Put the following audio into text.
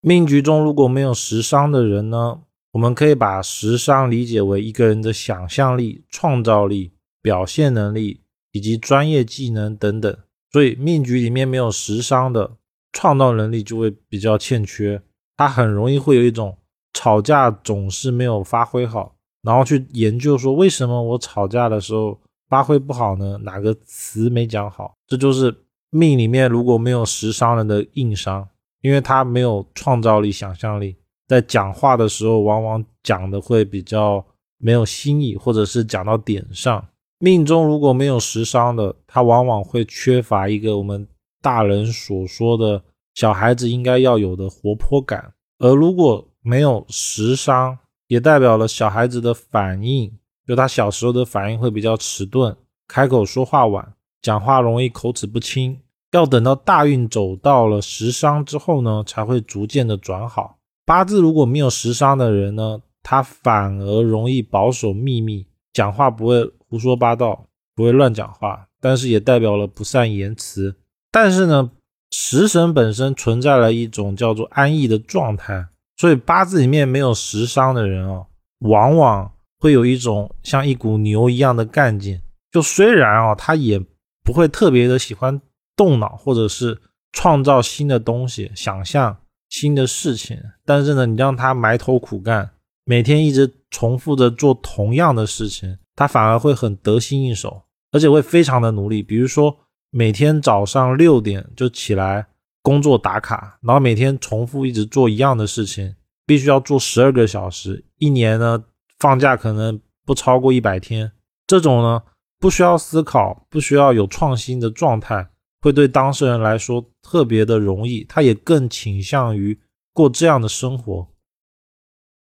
命局中如果没有食伤的人呢，我们可以把食伤理解为一个人的想象力、创造力、表现能力以及专业技能等等。所以命局里面没有食伤的，创造能力就会比较欠缺，他很容易会有一种吵架总是没有发挥好，然后去研究说为什么我吵架的时候发挥不好呢？哪个词没讲好？这就是命里面如果没有食伤人的硬伤。因为他没有创造力、想象力，在讲话的时候，往往讲的会比较没有新意，或者是讲到点上。命中如果没有食伤的，他往往会缺乏一个我们大人所说的小孩子应该要有的活泼感。而如果没有食伤，也代表了小孩子的反应，就他小时候的反应会比较迟钝，开口说话晚，讲话容易口齿不清。要等到大运走到了食伤之后呢，才会逐渐的转好。八字如果没有食伤的人呢，他反而容易保守秘密，讲话不会胡说八道，不会乱讲话，但是也代表了不善言辞。但是呢，食神本身存在了一种叫做安逸的状态，所以八字里面没有食伤的人哦，往往会有一种像一股牛一样的干劲。就虽然啊，他也不会特别的喜欢。动脑，或者是创造新的东西，想象新的事情。但是呢，你让他埋头苦干，每天一直重复着做同样的事情，他反而会很得心应手，而且会非常的努力。比如说，每天早上六点就起来工作打卡，然后每天重复一直做一样的事情，必须要做十二个小时。一年呢，放假可能不超过一百天。这种呢，不需要思考，不需要有创新的状态。会对当事人来说特别的容易，他也更倾向于过这样的生活。